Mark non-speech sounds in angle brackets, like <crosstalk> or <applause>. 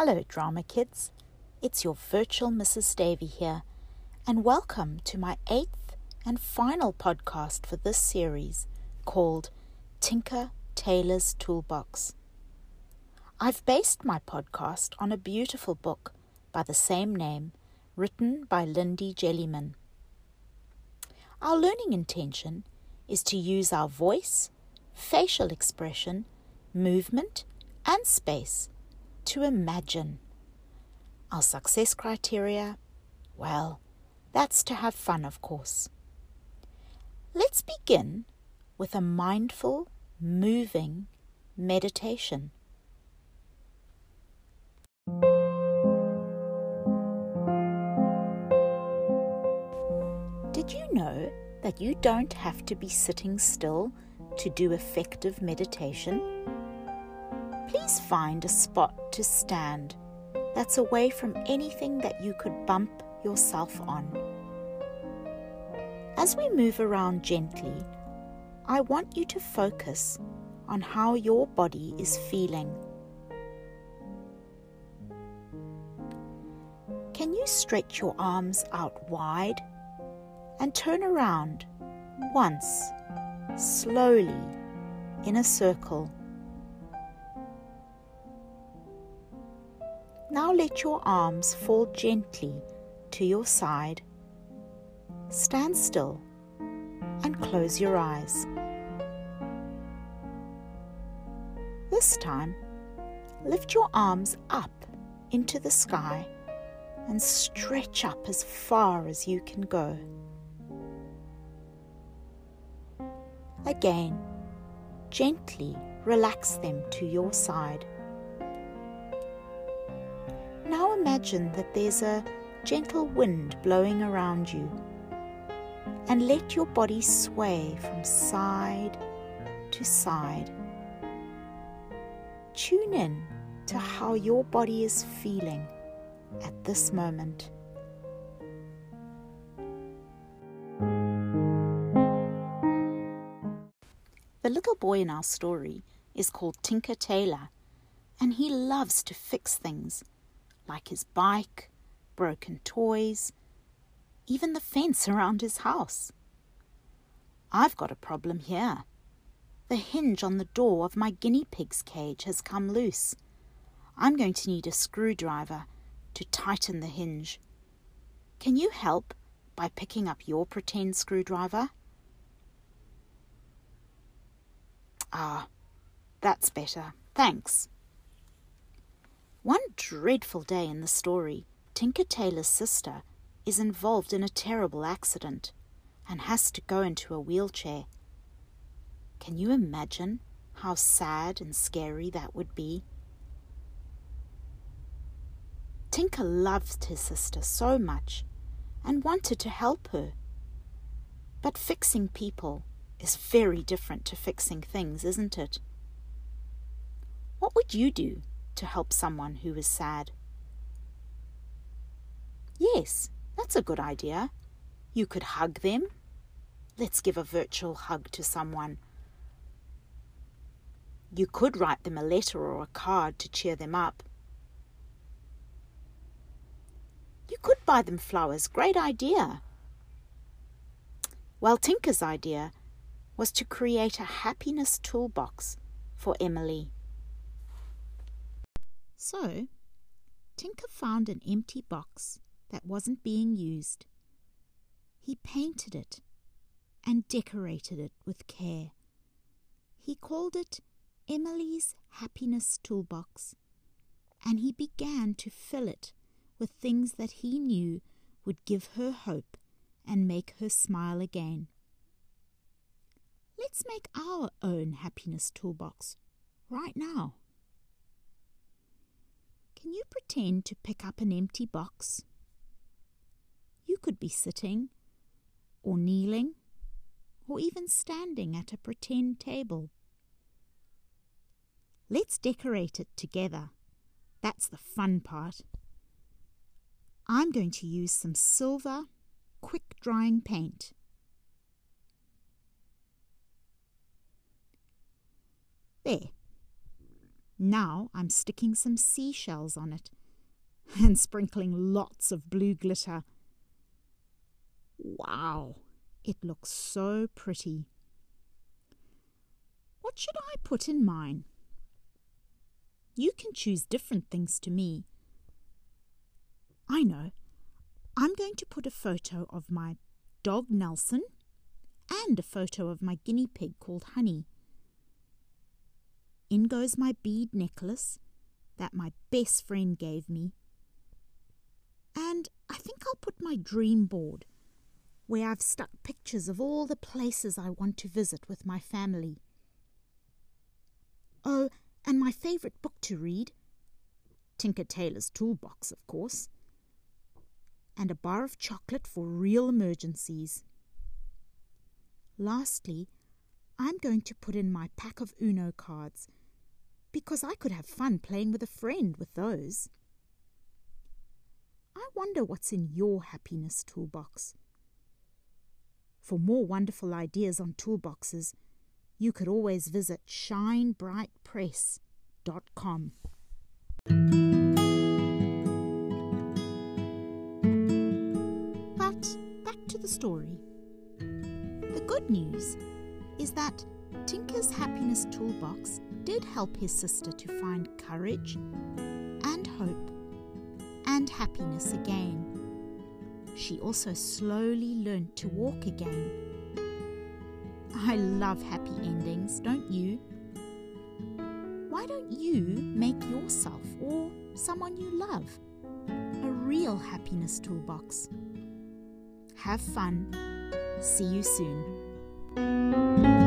Hello, drama kids. It's your virtual Mrs. Davy here, and welcome to my eighth and final podcast for this series called Tinker Tailor's Toolbox. I've based my podcast on a beautiful book by the same name, written by Lindy Jellyman. Our learning intention is to use our voice, facial expression, movement, and space to imagine. Our success criteria? Well, that's to have fun, of course. Let's begin with a mindful, moving meditation. Did you know that you don't have to be sitting still to do effective meditation? Please find a spot to stand that's away from anything that you could bump yourself on. As we move around gently, I want you to focus on how your body is feeling. Can you stretch your arms out wide and turn around once, slowly, in a circle? Now let your arms fall gently to your side. Stand still and close your eyes. This time, lift your arms up into the sky and stretch up as far as you can go. Again, gently relax them to your side. Imagine that there's a gentle wind blowing around you and let your body sway from side to side. Tune in to how your body is feeling at this moment. The little boy in our story is called Tinker Tailor, and he loves to fix things like his bike, broken toys, even the fence around his house. I've got a problem here. The hinge on the door of my guinea pig's cage has come loose. I'm going to need a screwdriver to tighten the hinge. Can you help by picking up your pretend screwdriver? Ah, that's better. Thanks. One dreadful day in the story, Tinker Tailor's sister is involved in a terrible accident and has to go into a wheelchair. Can you imagine how sad and scary that would be? Tinker loved his sister so much and wanted to help her. But fixing people is very different to fixing things, isn't it? What would you do to help someone who is sad? Yes, that's a good idea. You could hug them. Let's give a virtual hug to someone. You could write them a letter or a card to cheer them up. You could buy them flowers. Great idea. Well, Tinker's idea was to create a happiness toolbox for Emily. So, Tinker found an empty box that wasn't being used. He painted it and decorated it with care. He called it Emily's Happiness Toolbox, and he began to fill it with things that he knew would give her hope and make her smile again. Let's make our own happiness toolbox right now. Can you pretend to pick up an empty box? You could be sitting, or kneeling, or even standing at a pretend table. Let's decorate it together. That's the fun part. I'm going to use some silver, quick drying paint. There. Now I'm sticking some seashells on it <laughs> and sprinkling lots of blue glitter. Wow, it looks so pretty. What should I put in mine? You can choose different things to me. I know. I'm going to put a photo of my dog Nelson and a photo of my guinea pig called Honey. In goes my bead necklace that my best friend gave me. And I think I'll put my dream board where I've stuck pictures of all the places I want to visit with my family. Oh, and my favourite book to read Tinker Tailor's Toolbox, of course. And a bar of chocolate for real emergencies. Lastly, I'm going to put in my pack of Uno cards because I could have fun playing with a friend with those. I wonder what's in your happiness toolbox. For more wonderful ideas on toolboxes, you could always visit shinebrightpress.com. But back to the story. The good news is that Tinker's happiness toolbox did help his sister to find courage and hope and happiness again. She also slowly learned to walk again. I love happy endings, don't you? Why don't you make yourself or someone you love a real happiness toolbox? Have fun. See you soon.